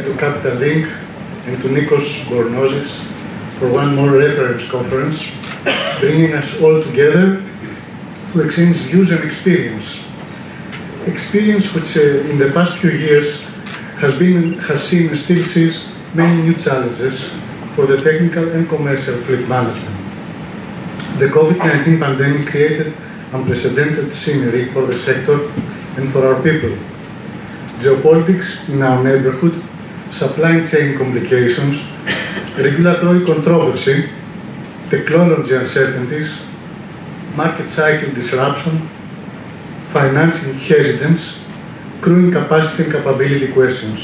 to Capital Link and to Nikos Bornozis for one more reference conference, bringing us all together to exchange views and experience. Experience which uh, in the past few years has been has seen and still sees many new challenges for the technical and commercial fleet management. The COVID-19 pandemic created unprecedented scenery for the sector and for our people. Geopolitics in our neighborhood, supply chain complications, regulatory controversy, technology uncertainties, market cycle disruption, financing hesitance, crewing capacity and capability questions.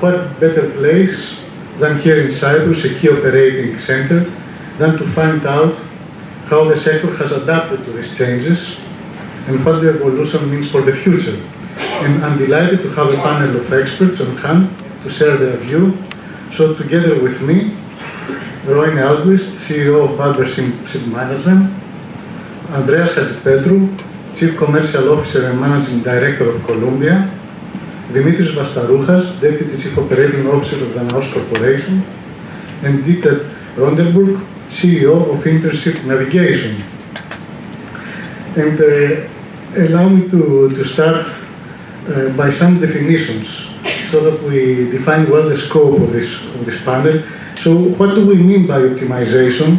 What better place than here in Cyprus, a key operating center, than to find out how the sector has adapted to these changes and what the evolution means for the future. And I'm delighted to have a panel of experts on hand to share their view. So together with me, Roine Ahlquist, CEO of Barber Ship Management, Andreas Hadjipetrou, Chief Commercial Officer and Managing Director of Columbia, Dimitris Vastarouchas, Deputy Chief Operating Officer of Danaos Corporation, and Dieter Rohdenburg, CEO of Intership Navigation. And uh, allow me to, to start uh, by some definitions so that we define well the scope of this, of this panel. So what do we mean by optimization?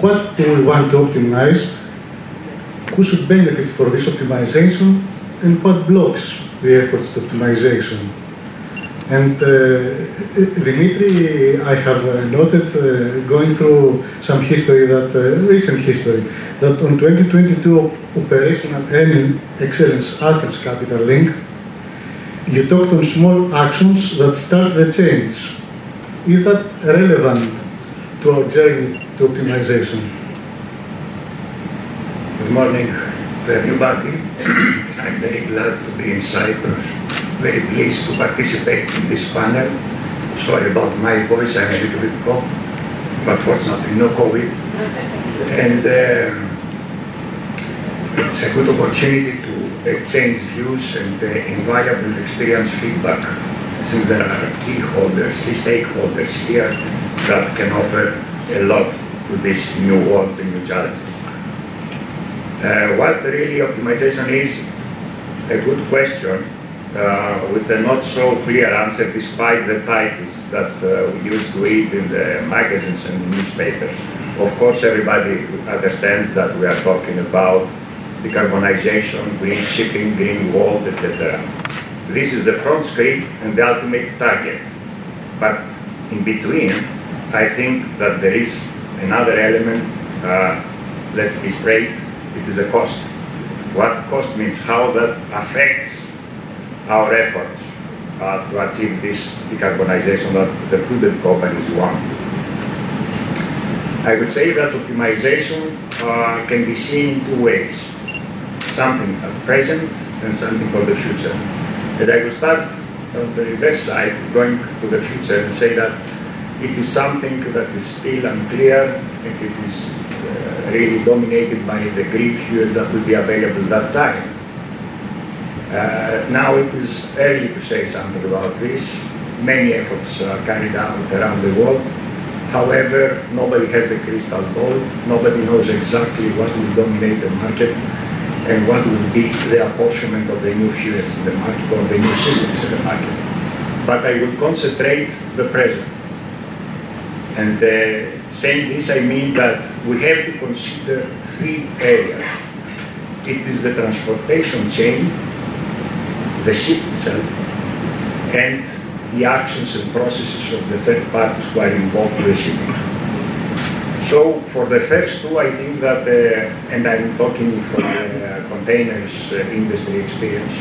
What do we want to optimize? Who should benefit for this optimization? And what blocks the efforts to optimization? And uh, Dimitri, I have uh, noted, uh, going through some history, that recent history, that on 2022 operation Operational Earning Excellence Athens Capital Link, you talked on small actions that start the change. Is that relevant to our journey to optimization? Good morning to everybody. I'm very glad to be in Cyprus very pleased to participate in this panel. Sorry about my voice, I'm a little bit cold, but fortunately no COVID. And uh, it's a good opportunity to exchange views and uh, invaluable experience feedback since there are key holders, key stakeholders here that can offer a lot to this new world and new challenges. Uh, what really optimization is, a good question, uh, with a not so clear answer despite the titles that uh, we used to read in the magazines and newspapers. Of course, everybody understands that we are talking about decarbonization, green shipping, green world, etc. This is the front screen and the ultimate target. But in between, I think that there is another element, uh, let's be straight, it is a cost. What cost means, how that affects our efforts uh, to achieve this decarbonization that the prudent companies want. I would say that optimization uh, can be seen in two ways, something at present and something for the future. And I will start on the reverse side, going to the future and say that it is something that is still unclear and it is uh, really dominated by the green fuels that will be available at that time. Uh, now it is early to say something about this. Many efforts are carried out around the world. However, nobody has a crystal ball. Nobody knows exactly what will dominate the market and what will be the apportionment of the new fuels in the market or the new systems in the market. But I will concentrate the present. And uh, saying this, I mean that we have to consider three areas. It is the transportation chain, the ship itself and the actions and processes of the third parties who are involved with the shipping. So for the first two, I think that, uh, and I'm talking from the uh, containers uh, industry experience,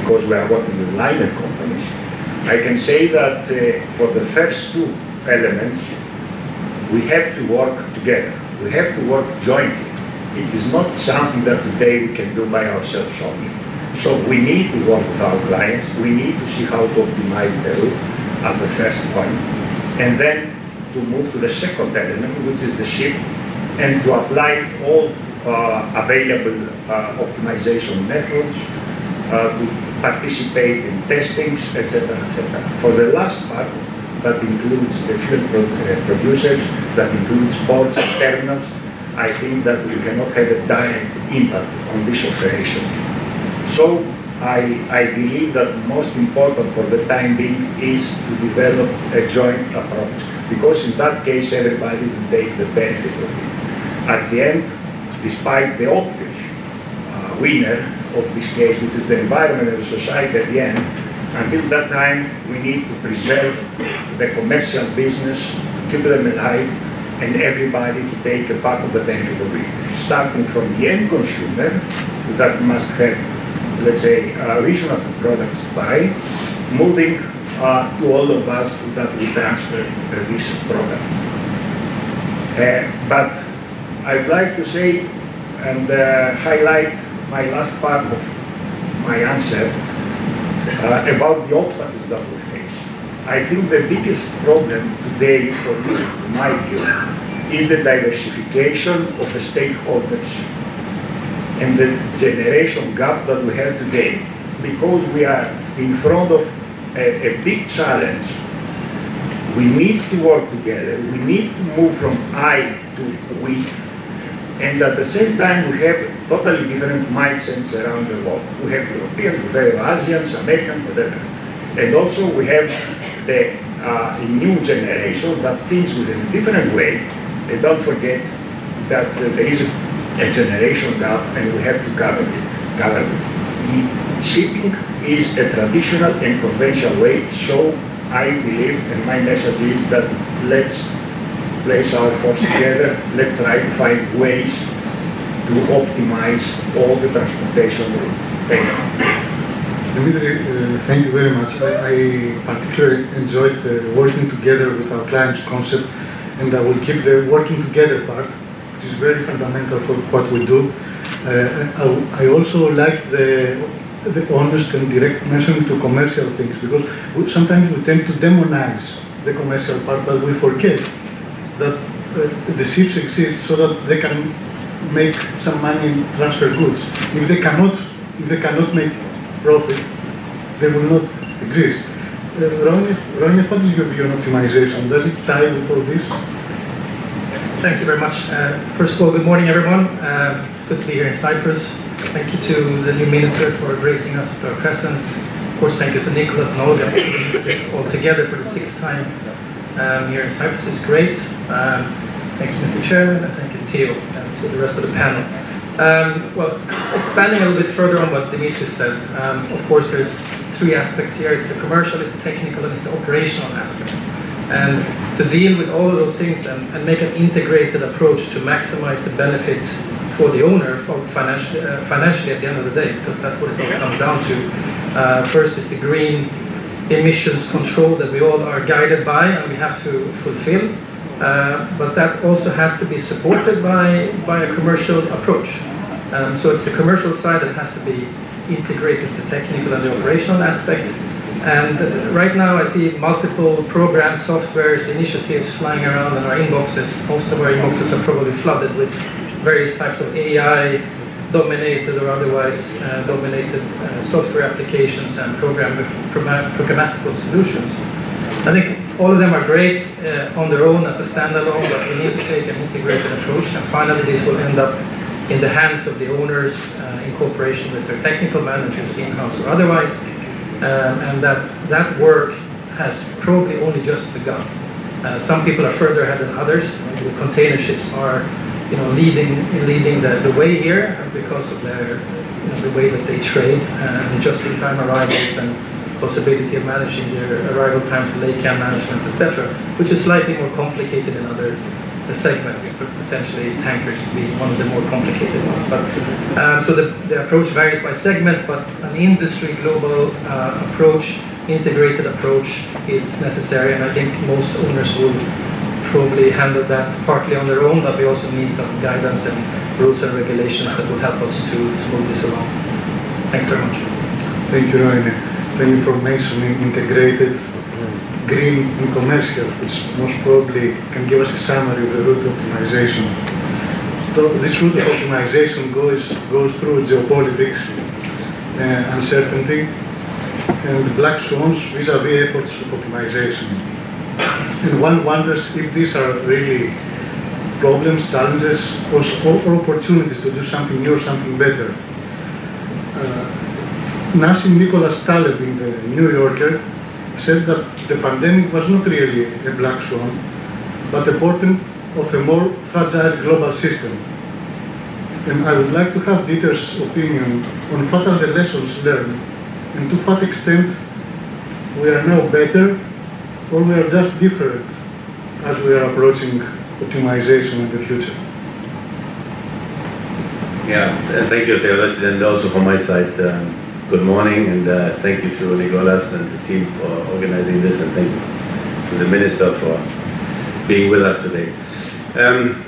because we are working with liner companies, I can say that uh, for the first two elements, we have to work together. We have to work jointly. It is not something that today we can do by ourselves only. So we need to work with our clients. We need to see how to optimize the route at the first point, and then to move to the second element, which is the ship, and to apply all uh, available uh, optimization methods uh, to participate in testings, etc., etc. For the last part, that includes the fuel uh, producers, that includes ports and terminals, I think that we cannot have a direct impact on this operation. So I, I believe that most important for the time being is to develop a joint approach because in that case everybody will take the benefit of it. At the end, despite the obvious uh, winner of this case, which is the environment and the society at the end, until that time we need to preserve the commercial business, keep them alive, and everybody to take a part of the benefit of it. Starting from the end consumer that must have let's say, uh, reasonable products by moving uh, to all of us that we transfer these products. Uh, but I'd like to say and highlight my last part of my answer about the obstacles that we face. I think the biggest problem today for me, in my view, is the diversification of the stakeholders and the generation gap that we have today because we are in front of a, a, big challenge. We need to work together. We need to move from I to we. And at the same time, we have totally different mindsets around the world. We have Europeans, we have Asians, Americans, whatever. And also we have the uh, new generation that thinks within a different way. And don't forget that uh, there is a generation gap and we have to cover it. Cover it. Shipping is a traditional and conventional way, so I believe, and my message is that let's place our force together, let's try to find ways to optimize all the transportation routes. Thank you. Dimitri, uh, thank you very much. I, I particularly enjoyed uh, working together with our clients concept, and I will keep the working together part is very fundamental for what we do. Uh, I, I, also like the, the honest and direct mention to commercial things because we, sometimes we tend to demonize the commercial part, but we forget that uh, the ships exist so that they can make some money and transfer goods. If they cannot, if they cannot make profit, they will not exist. Uh, Ronnie, what is your view on optimization? Does it tie with all this? Thank you very much. Uh, first of all, good morning, everyone. Uh, it's good to be here in Cyprus. Thank you to the new minister for gracing us with our presence. Of course, thank you to Nicholas and Olga for this all together for the sixth time um, here in Cyprus. It's great. Um, thank you, Mr. Chairman, and thank you, Theo, and to the rest of the panel. Um, well, expanding a little bit further on what Dimitris said, um, of course, there's three aspects here. It's the commercial, it's the technical, and it's the operational aspect. And to deal with all of those things and, and make an integrated approach to maximize the benefit for the owner for financially, uh, financially at the end of the day, because that's what it all comes down to. Uh, first is the green emissions control that we all are guided by and we have to fulfill. Uh, but that also has to be supported by, by a commercial approach. Um, so it's the commercial side that has to be integrated, the technical and the operational aspect. And right now I see multiple programs, softwares, initiatives flying around in our inboxes. Most of our inboxes are probably flooded with various types of AI dominated or otherwise uh, dominated uh, software applications and program, programmatical solutions. I think all of them are great uh, on their own as a standalone, but we need to take an integrated approach. And finally, this will end up in the hands of the owners uh, in cooperation with their technical managers, in-house or otherwise, um, and that that work has probably only just begun. Uh, some people are further ahead than others. The container ships are, you know, leading leading the, the way here because of their you know, the way that they trade uh, and just-in-time arrivals and possibility of managing their arrival times, laycan management, etc., which is slightly more complicated in other the segments, potentially tankers being one of the more complicated ones. But um, so the, the approach varies by segment, but an industry global uh, approach, integrated approach is necessary, and I think most owners will probably handle that partly on their own, but we also need some guidance and rules and regulations that will help us to, to move this along. Thanks very much. Thank you, Rainer. Thank you for mentioning integrated green and commercial, which most probably can give us a summary of the route optimization. So this route optimization goes, goes through geopolitics, uh, uncertainty, and black swans vis-à-vis efforts of optimization. And one wonders if these are really problems, challenges, or, or opportunities to do something new or something better. Uh, Nassim Nicholas Taleb in the New Yorker said that the pandemic was not really a black swan, but a portent of a more fragile global system. And I would like to have Dieter's opinion on what are the lessons learned and to what extent we are now better or we are just different as we are approaching optimization in the future. Yeah, thank you, Theodoros, and also from my side, um, good morning, and uh, thank you to Nicolas and the team for organizing this, and thank you to the Minister for being with us today. Um,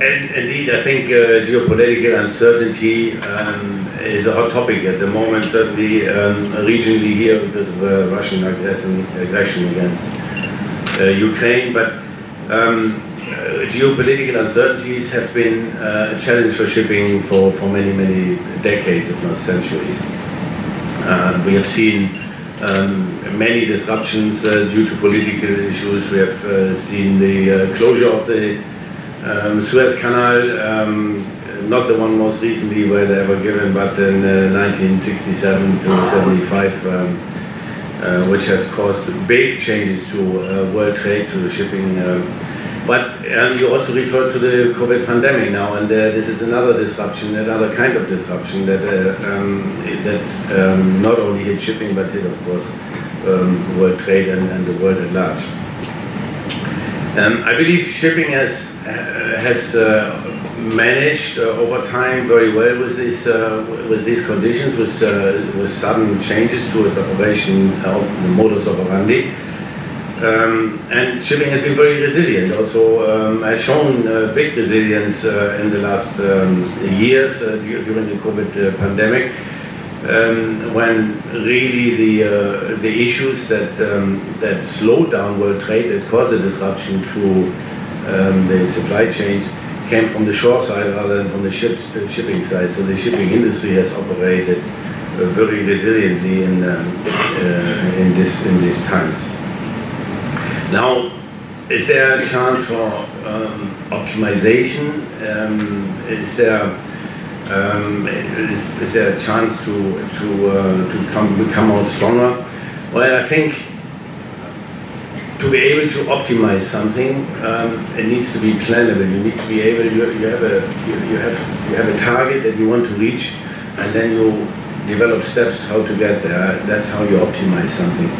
and indeed, I think uh, geopolitical uncertainty um, is a hot topic at the moment, certainly um, regionally here because of uh, Russian aggression, aggression against uh, Ukraine. But um, uh, geopolitical uncertainties have been uh, a challenge for shipping for, for many, many decades, if not centuries. Uh, we have seen um, many disruptions due to political issues. We have seen the closure of the um, Suez Canal, um, not the one most recently where they were given, but in uh, 1967 to 75, um, uh, which has caused big changes to uh, world trade, to the shipping. Um, but um, you also referred to the COVID pandemic now, and uh, this is another disruption, another kind of disruption that uh, um, that not only hit shipping but hit, of course, world trade and, and, the world at large. I believe shipping has uh, has uh, managed uh, over time very well with these with these conditions, with with sudden changes to its operation, the modus operandi. Um, and shipping has been very resilient. Also, um, has shown uh, big resilience uh, in the last um, years uh, during the COVID pandemic, um, when really the the issues that um, that slowed down world trade, that caused a disruption to um, the supply chains came from the shore side rather than from the ships, the shipping side. So the shipping industry has operated uh, very resiliently in, uh, in, this, in these times. Now, is there a chance for um, optimization? Um, is there um, is, is, there a chance to to uh, to come, become more stronger? Well, I think to be able to optimize something, um, it needs to be plannable. You need to be able. You, you have a you, you, have you have a target that you want to reach, and then you develop steps how to get there. That's how you optimize something.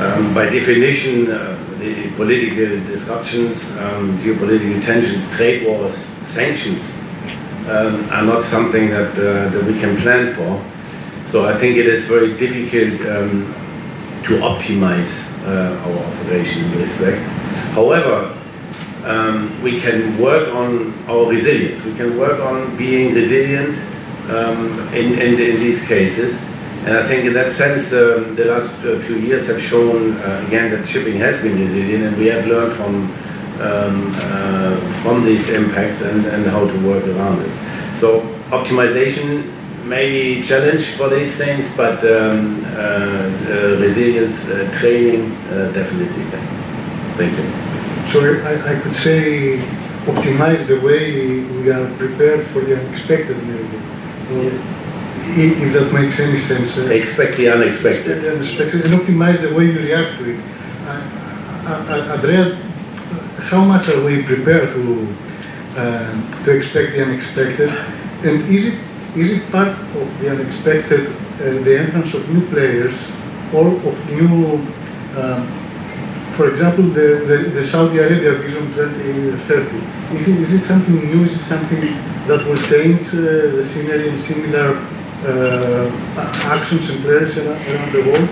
Um, by definition, uh, the political disruptions, um, geopolitical tension, trade wars, sanctions um, are not something that uh, that we can plan for. So I think it is very difficult um, to optimize uh, our operation in this respect. However, um, we can work on our resilience. We can work on being resilient um, in, in, in, these cases. And I think in that sense, um, the last uh, few years have shown uh, again that shipping has been resilient, and we have learned from um, uh, from these impacts and, and how to work around it. So optimization may maybe challenge for these things, but um, uh, uh, resilience uh, training definitely. Thank you. So I, I, could say optimize the way we are prepared for the unexpected maybe. Yes. If that makes any sense. Uh, expect the unexpected. Unexpected and optimize the way you react to it. Uh, Andrea, how much are we prepared to uh, to expect the unexpected? And is it is it part of the unexpected, uh, the entrance of new players or of new, um, for example, the, the, the, Saudi Arabia Vision 2030? Is it, is it something new? Is it something that will change uh, the scenery in similar uh, actions and players around the world?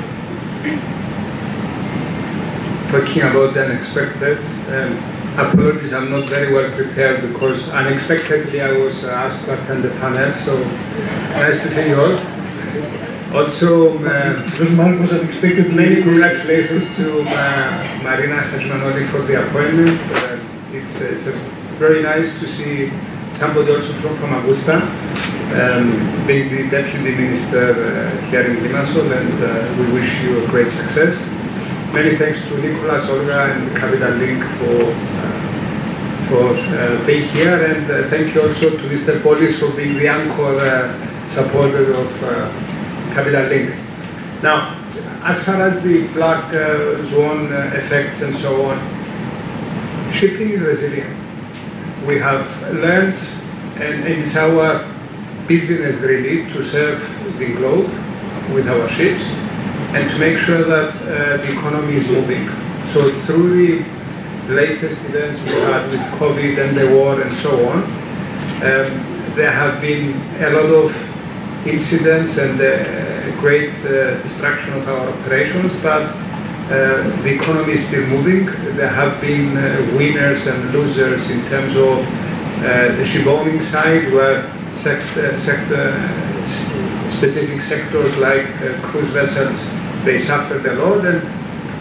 Talking about the unexpected, um, apologies, I'm not very well prepared because unexpectedly I was asked to attend the panel, so nice to see you all. Also, uh, was unexpected. Many congratulations to uh, Marina Hadjimanoli for the appointment. Uh, it's, it's very nice to see somebody also from, from Augusta. Um, Deputy Minister uh, here in Limassol, and uh, we wish you a great success. Many thanks to Nicholas, Olga, and Capital Link for uh, for uh, being here, and uh, thank you also to Mr. Polis for being the anchor uh, supporter of Capital Link. Now, as far as the black uh, effects and so on, shipping is resilient. We have learned, and, and it's our business really to serve the globe with our ships and to make sure that uh, the economy is moving. So through the latest events we had with COVID and the war and so on, um, there have been a lot of incidents and uh, great uh, destruction of our operations, but uh, the economy is still moving. There have been uh, winners and losers in terms of the shipowning side, where sector, sector specific sectors like uh, cruise vessels they suffered a lot, and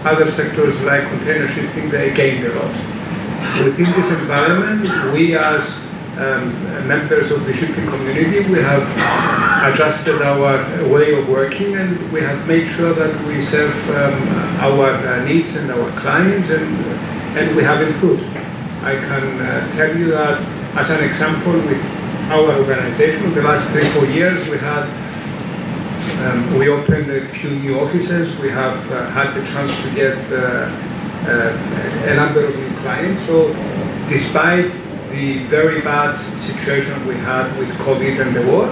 other sectors like container shipping they gained a lot. Within this environment, we as um, members of the shipping community, we have adjusted our way of working and we have made sure that we serve um, our uh, needs and our clients and, and we have improved. I can uh, tell you that as an example with our organization, the last three, four years we had um, we opened a few new offices. We have uh, had the chance to get uh, uh, a number of new clients. So, despite the very bad situation we had with COVID and the war,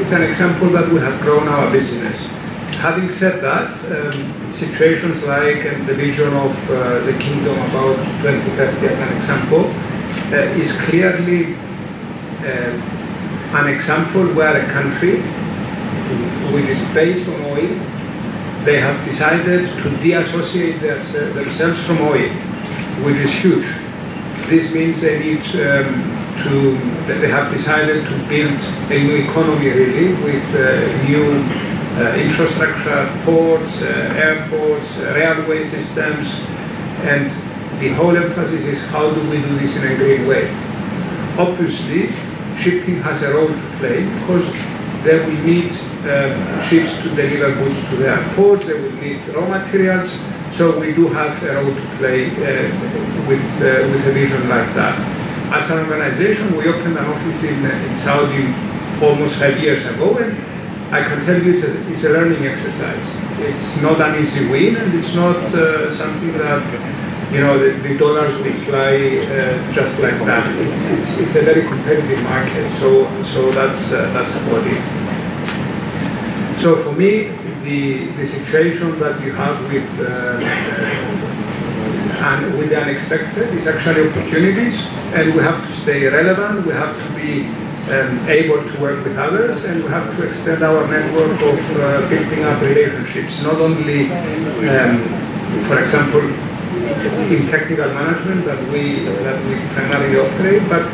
it's an example that we have grown our business. Having said that, um, situations like and the vision of uh, the kingdom about 2030 as an example is clearly uh, an example where a country which is based on oil, they have decided to deassociate their, themselves from oil, which is huge. This means they need um, to, they have decided to build a new economy really with uh, new uh, infrastructure, ports, uh, airports, uh, railway systems, and the whole emphasis is how do we do this in a green way. Obviously, shipping has a role to play because they will need um, ships to deliver goods to their ports, they will need raw materials, so we do have a role to play uh, with, uh, with a vision like that. As an organization, we opened an office in, in Saudi almost five years ago, and I can tell you it's a, it's a learning exercise. It's not an easy win, and it's not uh, something that you know, the, the, dollars will fly uh, just like that. It's, it's, it's, a very competitive market, so so that's uh, that's about it. So for me, the the situation that you have with uh, and with the unexpected is actually opportunities, and we have to stay relevant. We have to be um, able to work with others, and we have to extend our network of uh, building up relationships, not only, um, for example in technical management that we that we primarily operate, but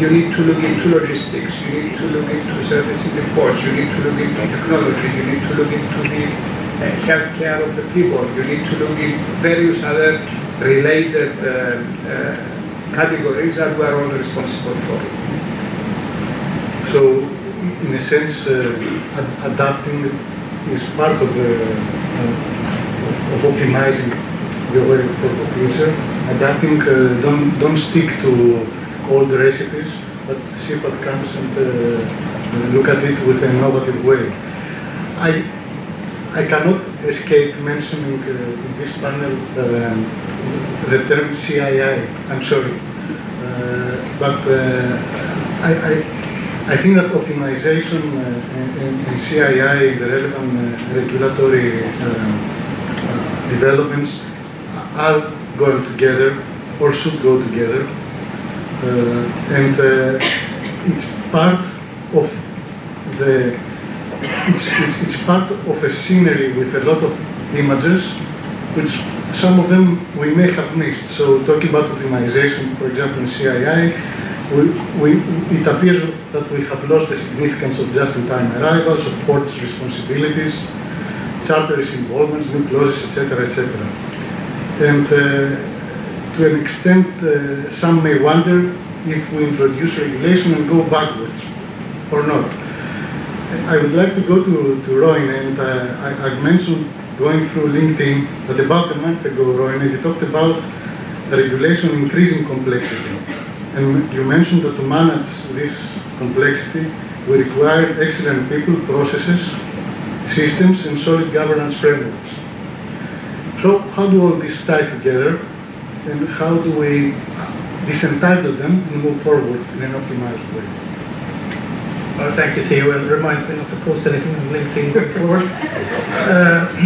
you need to look into logistics, you need to look into servicing the ports, you need to look into technology, you need to look into the uh, healthcare of the people, you need to look in various other related uh, uh, categories that we are all responsible for. So, in a sense, uh, ad- adapting is part of the uh, of optimizing the way for the future. Adapting, uh, don't, don't stick to old recipes, but see what comes and uh, look at it with an innovative way. I, I cannot escape mentioning uh, in this panel um, the term CII. I'm sorry. Uh, but uh, I, I, I, think that optimization uh, and, and, CII, the relevant regulatory developments, are going together or should go together. Uh, and uh, it's part of the it's, it's, it's, part of a scenery with a lot of images, which some of them we may have missed. So talking about optimization, for example, in CII, we, we, it appears that we have lost the significance of just-in-time arrivals, of ports' responsibilities, charterers' involvements, new clauses, etc., etc. And uh, to an extent, uh, some may wonder if we introduce regulation and go backwards. or not. I would like to go to, to Roine, and uh, I, I've mentioned going through LinkedIn that about a month ago, Roine, you talked about regulation increasing complexity. And you mentioned that to manage this complexity, we require excellent people, processes, systems, and solid governance frameworks. So how do all these tie together, and how do we disentangle them and move forward in an optimized way? Well, thank you, Theo. It reminds me not to post anything on LinkedIn going forward. uh,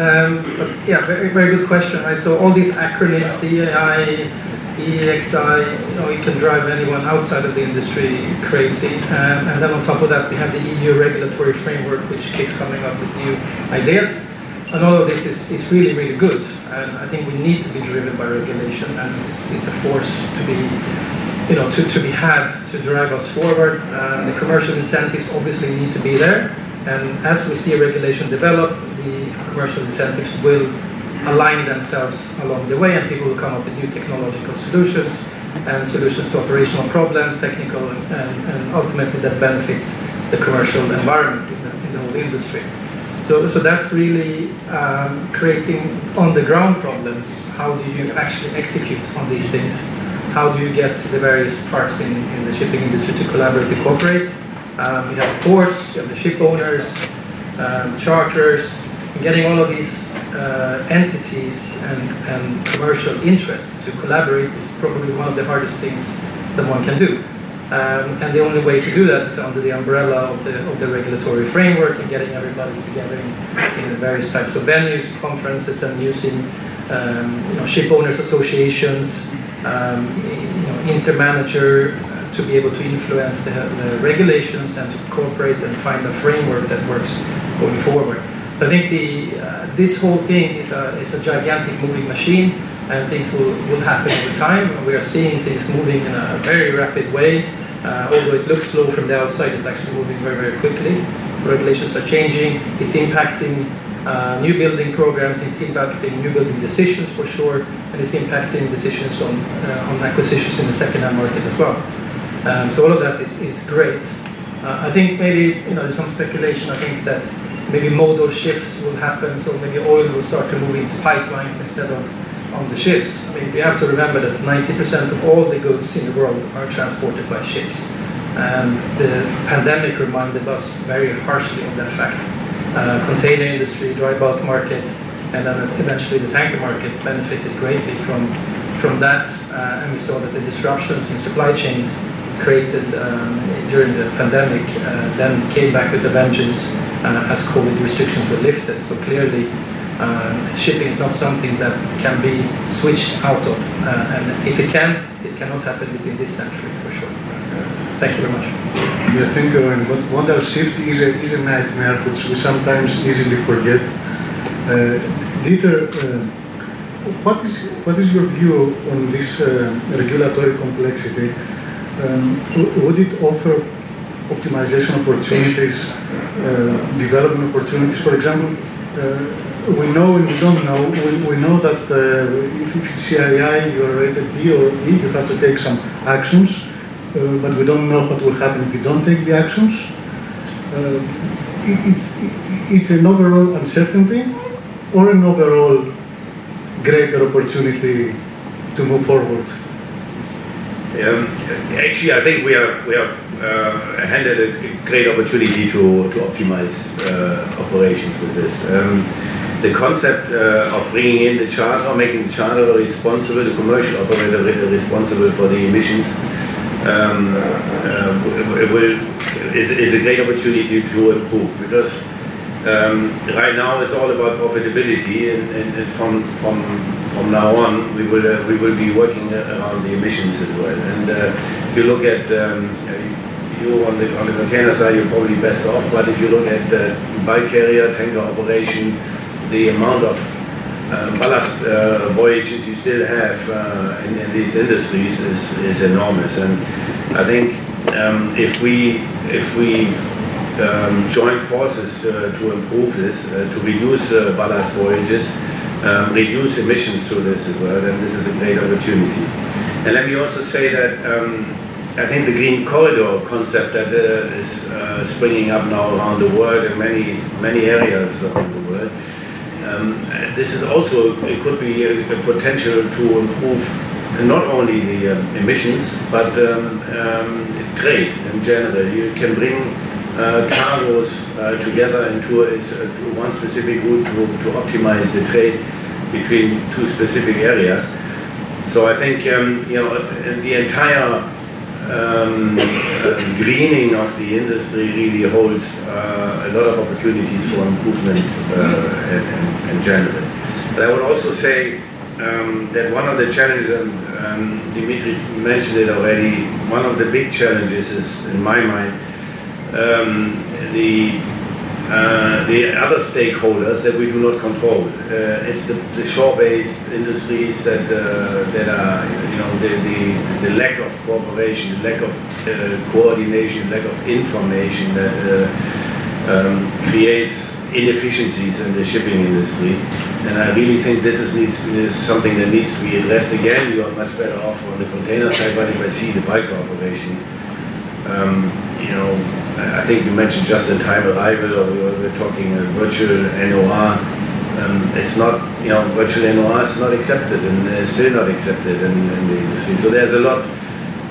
um, but yeah, very, very good question, right? So all these acronyms, CII, EEXI, you know, you can drive anyone outside of the industry crazy. Um, and then on top of that, we have the EU regulatory framework, which keeps coming up with new ideas. And all of this is, is really, really good. And I think we need to be driven by regulation, and it's, it's a force to be you know, to, to be had to drive us forward. Uh, the commercial incentives obviously need to be there. And as we see regulation develop, the commercial incentives will align themselves along the way and people will come up with new technological solutions and solutions to operational problems, technical, and, and ultimately that benefits the commercial environment in the, in the whole industry. So, so that's really um, creating on the ground problems. How do you actually execute on these things? How do you get the various parts in, in the shipping industry to collaborate, to cooperate? Um, you have ports, you have the ship owners, um, charters, getting all of these uh, entities and, and commercial interests to collaborate is probably one of the hardest things that one can do. Um, and the only way to do that is under the umbrella of the, of the regulatory framework and getting everybody together in, in various types of venues, conferences, and using um, you know, ship owners associations, um, you know, intermanager uh, to be able to influence the, the regulations and to cooperate and find a framework that works going forward. I think the, uh, this whole thing is a, is a gigantic moving machine and things will, will happen over time. We are seeing things moving in a very rapid way. Uh, although it looks slow from the outside, it's actually moving very, very quickly. Regulations are changing. It's impacting uh, new building programs. It's impacting new building decisions for sure, and it's impacting decisions on uh, on acquisitions in the second-hand market as well. Um, so all of that is, is great. Uh, I think maybe you know there's some speculation. I think that maybe modal shifts will happen, so maybe oil will start to move into pipelines instead of on the ships. I mean, we have to remember that 90% of all the goods in the world are transported by ships. And the pandemic reminded us very harshly of that fact. Uh, container industry, dry bulk market, and then eventually the tanker market benefited greatly from, from that. Uh, and we saw that the disruptions in supply chains created um, during the pandemic uh, then came back with a vengeance uh, as COVID restrictions were lifted. So clearly, uh, shipping is not something that can be switched out of. Uh, and if it can, it cannot happen within this century for sure. Thank you very much. Yeah, thank you. And what modal shift is a, is a nightmare, which we sometimes easily forget. Uh, Dieter, uh, what is what is your view on this uh, regulatory complexity? Um, would it offer optimization opportunities, uh, development opportunities? For example, uh, we know and we don't know. We, we know that uh, if it's CII, you're rated D or E, you have to take some actions, uh, but we don't know what will happen if you don't take the actions. Uh, it's, it's an overall uncertainty or an overall greater opportunity to move forward. Um, actually, I think we are we are uh, handed a great opportunity to to optimize uh, operations with this. Um, the concept uh, of bringing in the charter, making the charter responsible, the commercial operator responsible for the emissions, um, uh, it will, is, is a great opportunity to improve because um, right now it's all about profitability, and, and, and from from from now on we will uh, we will be working around the emissions as well. And uh, if you look at um, you on the on the container side, you're probably best off. But if you look at the bulk carrier tanker operation, the amount of uh, ballast uh, voyages you still have uh, in, in, these industries is, is enormous. And I think um, if we if we um, join forces uh, to improve this, uh, to reduce uh, ballast voyages, um, reduce emissions through this as well, then this is a great opportunity. And let me also say that um, I think the green corridor concept that uh, is springing up now around the world in many many areas around the world. Um, this is also it could be a, a potential to improve not only the um, emissions but um, um trade in general. You can bring uh, cargoes uh, together into a, one specific route to, to optimize the trade between two specific areas. So I think um, you know the entire um, uh, greening of the industry really holds uh, a lot of opportunities for improvement uh, in, in, general. But I would also say um, that one of the challenges, and um, Dimitris mentioned it already, one of the big challenges is, in my mind, um, the uh, the other stakeholders that we do not control. Uh, it's the, the shore-based industries that uh, that are, you know, the, the, the lack of cooperation, the lack of uh, coordination, lack of information that uh, um, creates inefficiencies in the shipping industry. And I really think this is, needs, is something that needs to be addressed again. You are much better off on the container side, but if I see the bike operation, um, you know, I think you mentioned just-in-time arrival, or we were, talking uh, virtual NOR. Um, it's not, you know, virtual NOR is not accepted and still not accepted in, in, the industry. So there's a lot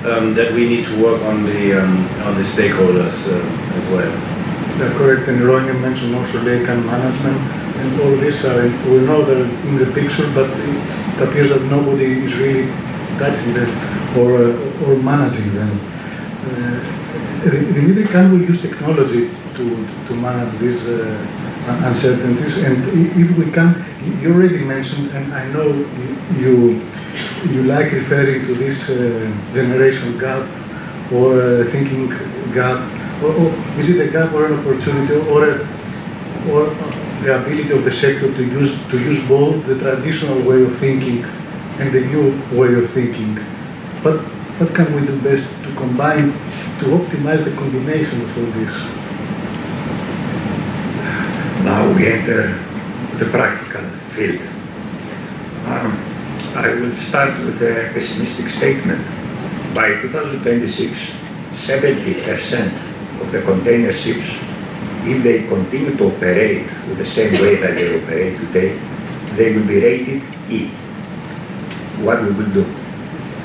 um, that we need to work on the um, on the stakeholders uh, as well. Yeah, correct. And Ronnie mentioned also laycan management and all this. Uh, we know they're in the picture, but it appears that nobody is really touching them or uh, or managing them. Uh, Dimitri, can we use technology to, to manage these uh, uncertainties? And if we can, you already mentioned, and I know you you like referring to this uh, generation gap or uh, thinking gap, or, or, is it a gap or an opportunity or a, or the ability of the sector to use to use both the traditional way of thinking and the new way of thinking? But what can we do best combine, to optimize the combination of all this? Now we enter the practical field. Um, I will start with a pessimistic statement. By 2026, 70% of the container ships, if they continue to operate with the same way that they operate today, they will be rated E. What we will do?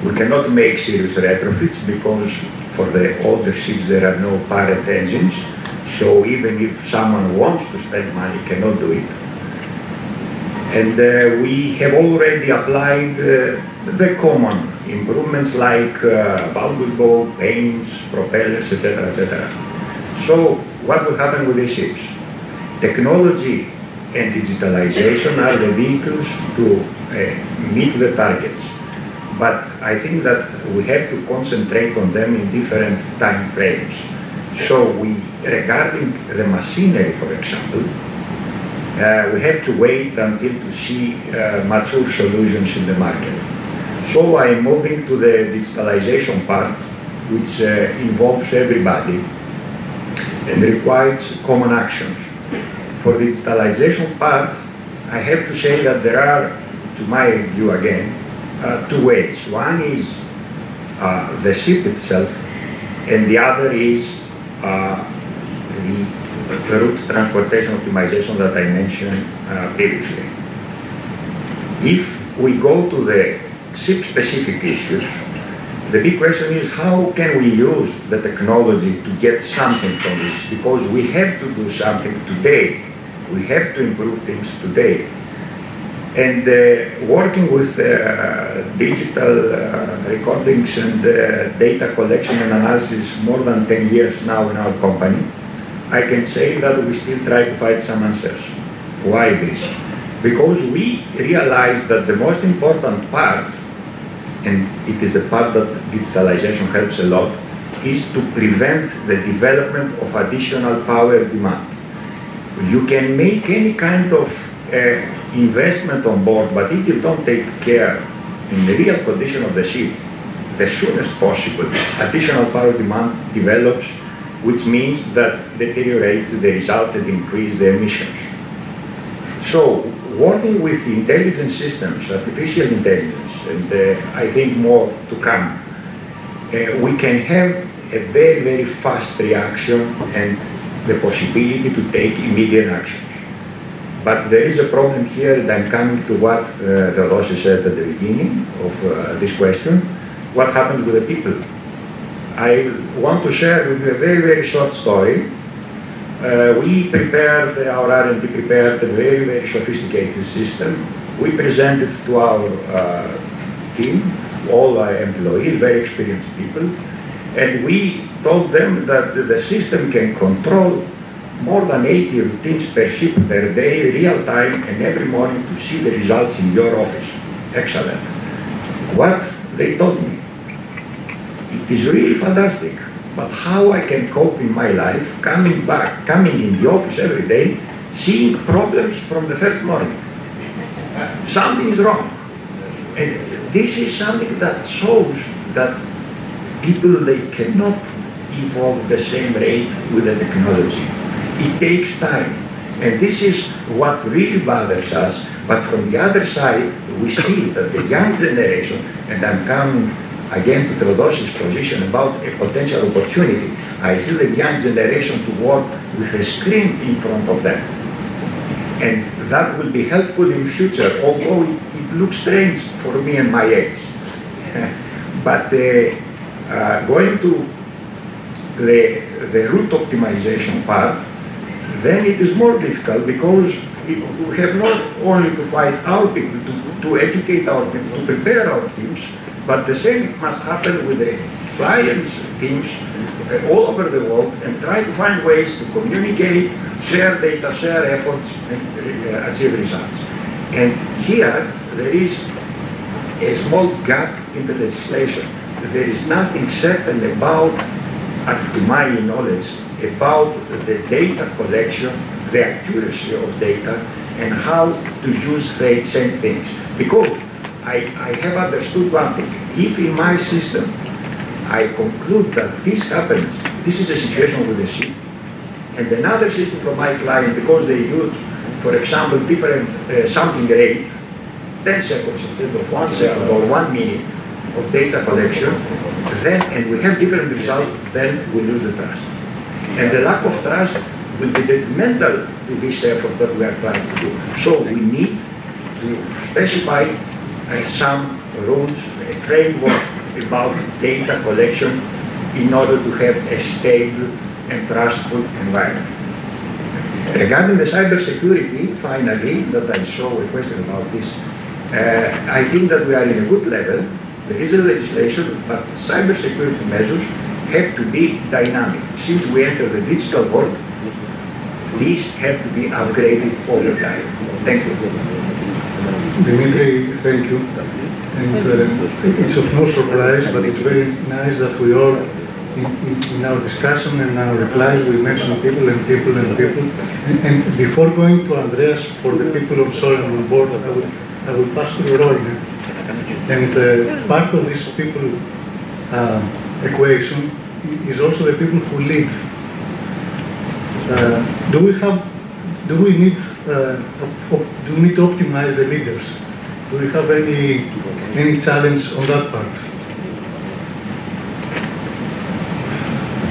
We cannot make serious retrofits because for the older ships there are no Parrott engines. So even if someone wants to spend money, cannot do it. And uh, we have already applied uh, the common improvements like uh, bulbous paints, propellers, etc., etc. So what will happen with these ships? Technology and digitalization are the vehicles to uh, meet the targets but I think that we have to concentrate on them in different time frames. So we, regarding the machinery, for example, uh, we have to wait until to see uh, mature solutions in the market. So I am moving to the digitalization part, which uh, involves everybody and requires common actions. For the digitalization part, I have to say that there are, to my view again, uh, two ways. One is uh, the ship itself, and the other is uh, the route transportation optimization that I mentioned uh, previously. If we go to the ship-specific issues, the big question is how can we use the technology to get something from this? Because we have to do something today. We have to improve things today. And uh, working with uh, digital uh, recordings and data collection and analysis more than 10 years now in our company, I can say that we still try to find some answers. Why this? Because we realize that the most important part, and it is the part that digitalization helps a lot, is to prevent the development of additional power demand. You can make any kind of uh, investment on board, but if you don't take care in the real condition of the ship, the soonest possible, additional power demand develops, which means that deteriorates the results and increase the emissions. So, working with intelligent systems, artificial intelligence, and uh, I think more to come, uh, we can have a very, very fast reaction and the possibility to take immediate action. But there is a problem here, and I'm coming to what uh, Theodosis said at the beginning of uh, this question. What happened with the people? I want to share with you a very, very short story. Uh, we prepared, our R&D prepared a very, very sophisticated system. We presented to our uh, team, all our employees, very experienced people, and we told them that the system can control more than 80 routines per ship per day, real time, and every morning to see the results in your office. Excellent. What they told me, it is really fantastic. But how I can cope in my life, coming back, coming in the office every day, seeing problems from the first morning. Something is wrong. And this is something that shows that people, they cannot evolve the same rate with the technology. It takes time. And this is what really bothers us. But from the other side, we see that the young generation, and I'm coming again to Theodosis' position about a potential opportunity, I see the young generation to work with a screen in front of them. And that will be helpful in future, although it, it looks strange for me and my age. but uh, uh, going to the, the route optimization part, then it is more difficult because we have not only to fight our people, to, to educate our people, to prepare our teams, but the same must happen with the clients' teams uh, all over the world and try to find ways to communicate, share data, share efforts, and uh, achieve results. And here, there is a small gap in the legislation. There is nothing certain about, to my knowledge, about the data collection, the accuracy of data, and how to use the same things. Because I, I have understood one thing. If in my system I conclude that this happens, this is a situation with the ship, and another system from my client, because they use, for example, different uh, sampling rate, 10 seconds instead of one second or one minute of data collection, then, and we have different results, then we lose the trust. And the lack of trust will be detrimental to this effort that we are trying to do. So we need to specify uh, some rules, a framework about data collection in order to have a stable and trustful environment. Regarding the cybersecurity, finally, that I saw a question about this, uh, I think that we are in a good level. There is a legislation, but cybersecurity measures have to be dynamic. Since we enter the digital world, these have to be upgraded all the time. Thank you. Dimitri, thank you. And uh, it's of no surprise, but it's very nice that we all, in, in, our discussion and our replies, we mention people and people and people. And, and before going to Andreas for the people of Solent on board, I will, I will pass to Roy. And uh, part of these people uh, equation is also the people who lead. Uh, do we have, do we need, uh, do we need to optimize the leaders? Do we have any any challenge on that part?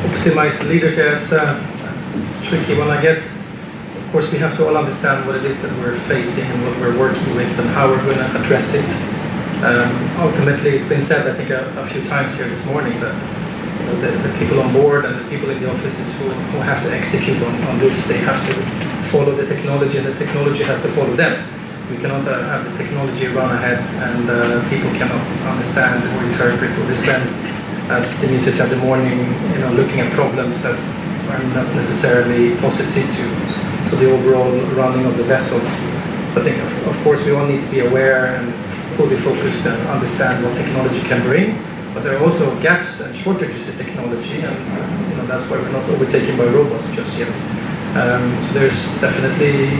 Optimize leaders, yeah, it's a tricky one, I guess. Of course, we have to all understand what it is that we're facing and what we're working with and how we're going to address it. Um, ultimately, it's been said, I think, a, a few times here this morning that you know, the, the, people on board and the people in the offices who, who have to execute on, on this, they have to follow the technology and the technology has to follow them. We cannot uh, have the technology run ahead and uh, people cannot understand or interpret or understand, as Dimitri said the morning, you know, looking at problems that are not necessarily positive to, to the overall running of the vessels. I think, of, of course, we all need to be aware and fully focused and understand what technology can bring. But there are also gaps and shortages in technology, and you know that's why we're not overtaken by robots just yet. Um, so there's definitely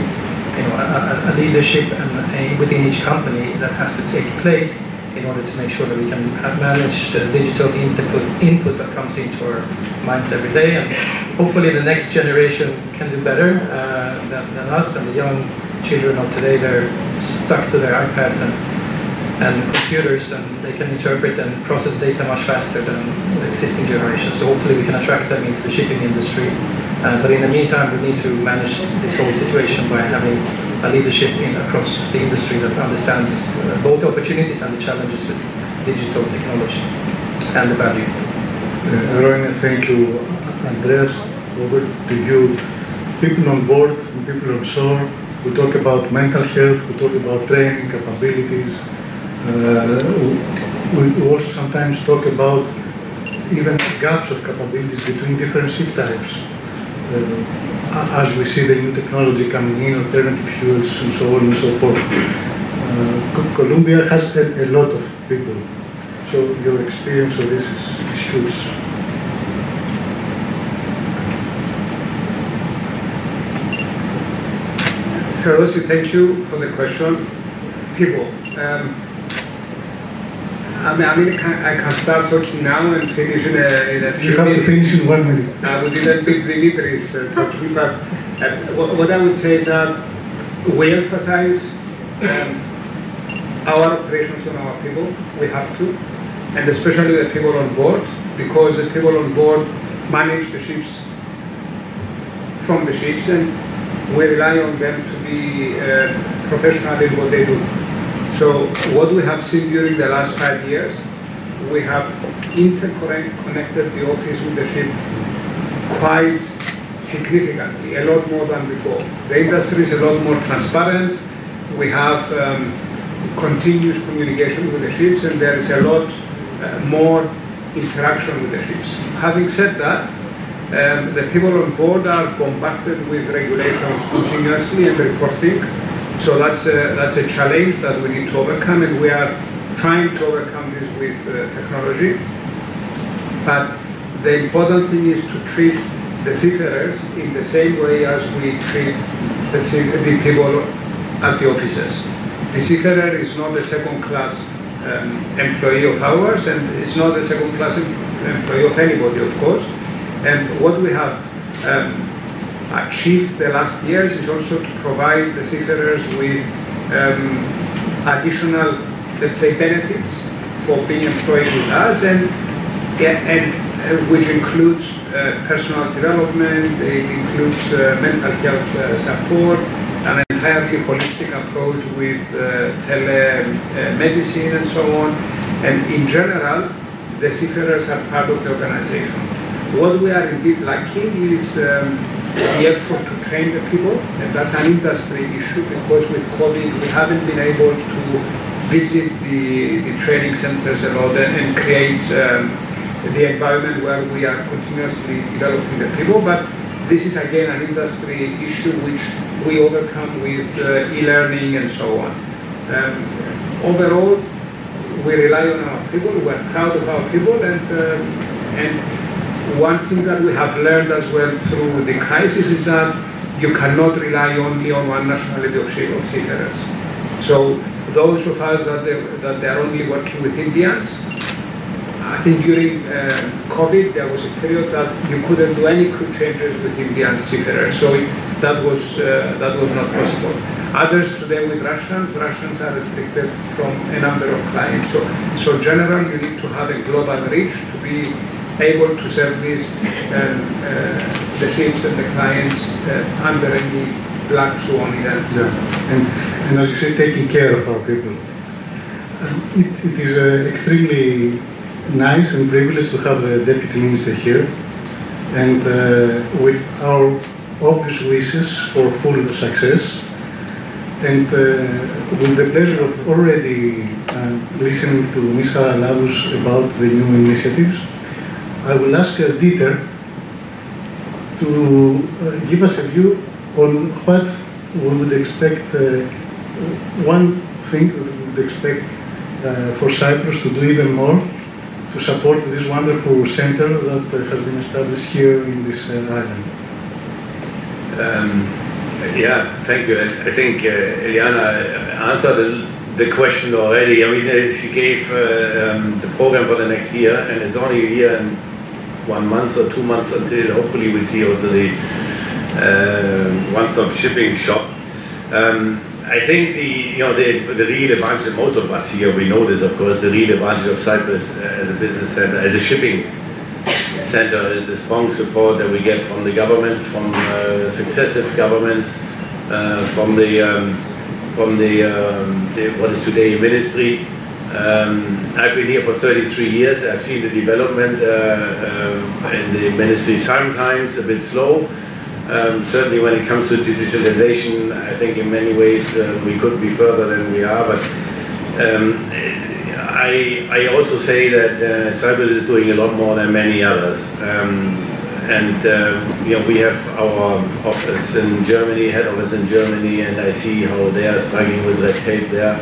you know, a, a leadership and a, within each company that has to take place in order to make sure that we can manage the digital input, input that comes into our minds every day. And hopefully the next generation can do better uh, than, than, us. And the young children of today, they're stuck to their iPads and and computers, and they can interpret and process data much faster than existing generation. So hopefully we can attract them into the shipping industry. Uh, but in the meantime, we need to manage this whole situation by having a leadership in, across the industry that understands uh, both the opportunities and the challenges with digital technology and the value. Uh, thank you. Andreas, over to you. People on board and people on shore, we talk about mental health, we talk about training, capabilities. Uh, we also sometimes talk about even gaps of capabilities between different ship types. Uh, as we see the new technology coming in, alternative fuels and so on and so forth. Uh, Co- Columbia has a, a lot of people, so your experience of this is, is huge. Thank you for the question. People. Um, I mean, I, mean, I, can, start talking now and finish in a, in a few You have to finish in one minute. I would even beat Dimitris uh, talking, but uh, what, what I would say is that we emphasize um, our operations on our people. We have to, and especially the people on board, because the people on board manage the ships from the ships, and we rely on them to be uh, professional in what they do. So what we have seen during the last five years, we have interconnected the office with the ship quite significantly, a lot more than before. The industry is a lot more transparent. We have um, continuous communication with the ships, and there is a lot uh, more interaction with the ships. Having said that, um, the people on board are bombarded with regulations continuously and reporting. So that's a, that's a challenge that we need to overcome, and we are trying to overcome this with uh, technology. But the important thing is to treat the seafarers in the same way as we treat the, the people at the offices. The seafarer is not a second-class um, employee of ours, and it's not a second-class employee of anybody, of course. And what we have um, achieved the last years is also to provide the seafarers with um, additional, let's say, benefits for being employed with us, and, and uh, which includes uh, personal development, it includes uh, mental health uh, support, an entirely holistic approach with uh, telemedicine and so on. And in general, the seafarers are part of the organization. What we are indeed lacking is um, the effort to train the people, and that's an industry issue because with COVID we haven't been able to visit the, the training centers a lot and, create um, the environment where we are continuously developing the people. But this is again an industry issue which we overcome with uh, e-learning and so on. Um, overall, we rely on our people. We're proud of our people, and uh, and one thing that we have learned as well through the crisis is that you cannot rely only on one nationality of sea- seafarers. So those of us that they, that they are only working with Indians, I think during uh, COVID there was a period that you couldn't do any crew changes with Indian seafarers. So that was uh, that was not possible. Others today with Russians, Russians are restricted from a number of clients. So so generally you need to have a global reach to be able to service um, uh, the ships and the clients uh, under any black swan events. Yeah. And, and as you say, taking care of our people. Um, it, it is uh, extremely nice and privileged to have the deputy minister here, and uh, with our obvious wishes for full success, and uh, with the pleasure of already uh, listening to Ms. Haralabus about the new initiatives, I will ask uh, Dieter to uh, give us a view on what we would expect, uh, one thing we would expect for Cyprus to do even more to support this wonderful center that has been established here in this island. Um, yeah, thank you. I think uh, Eliana answered the- question already. I mean, she gave uh, um, the program for the next year, and it's only a year and one month or two months until hopefully we see also the uh, one-stop shipping shop. Um, I think the you know the, the real advantage, most of us here, we know this of course, the real advantage of Cyprus uh, as a business center, as a shipping center is the strong support that we get from the governments, from uh, successive governments, uh, from the um, from the, um, the, what is today ministry. Um, I've been here for 33 years. I've seen the development uh, uh, in the ministry sometimes a bit slow. Um, certainly, when it comes to digitalization, I think in many ways uh, we could be further than we are. But um, I, I also say that uh, is doing a lot more than many others. Um, and uh, you know we have our office in Germany, head office in Germany, and I see how they are struggling with red tape there.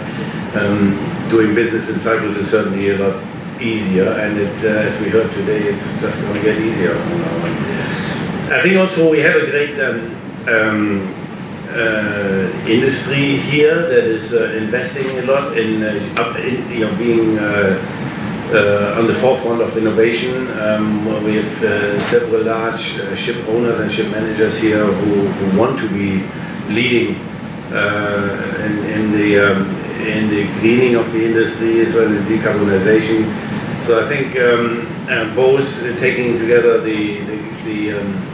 Um, doing business in Cyprus is certainly a lot easier, and it, uh, as we heard today, it's just going to get easier from now on. I think also we have a great um, um, uh, industry here that is uh, investing a lot in, uh, up in you know being uh, on the forefront of innovation. Um, we have uh, several large uh, ship owners and ship managers here who, who want to be leading in, in, the um, in the greening of the industry as well as decarbonization. So I think um, uh, both taking together the the, the um,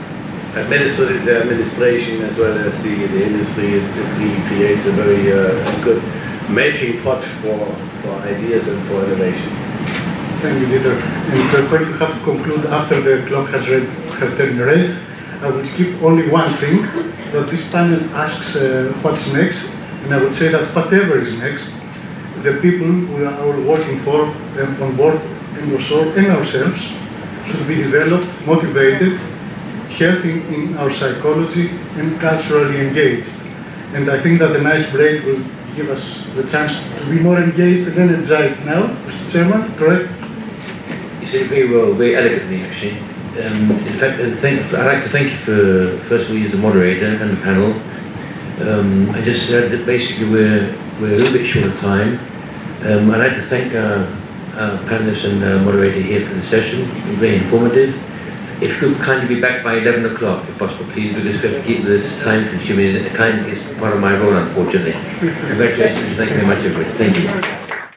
administrative the administration as well as the, the industry, it, really creates a very uh, good melting pot for, for ideas and for innovation. Thank you, Dieter. And when you have to conclude after the clock has, read, has turned red, I would keep only one thing, that this panel asks uh, what's next, and I would say that whatever is next, the people we are working for um, on board and also and ourselves should be developed, motivated, healthy in our psychology and culturally engaged. And I think that a nice break will give us the chance to be more engaged and energized now, Mr. Chairman, correct? You said very well, very elegantly actually. Um, in fact, I'd like to thank you for, first of all, you as the moderator and the panel. Um, I just said that basically we're, we're a little bit short of time. Um, I'd like to thank our, our panelists and our moderator here for the session. Very informative. If you could kindly be back by 11 o'clock, if possible, please, because we have to keep this time consuming. Time is part of my role, unfortunately. Congratulations. Thank you very much, everybody. Thank you.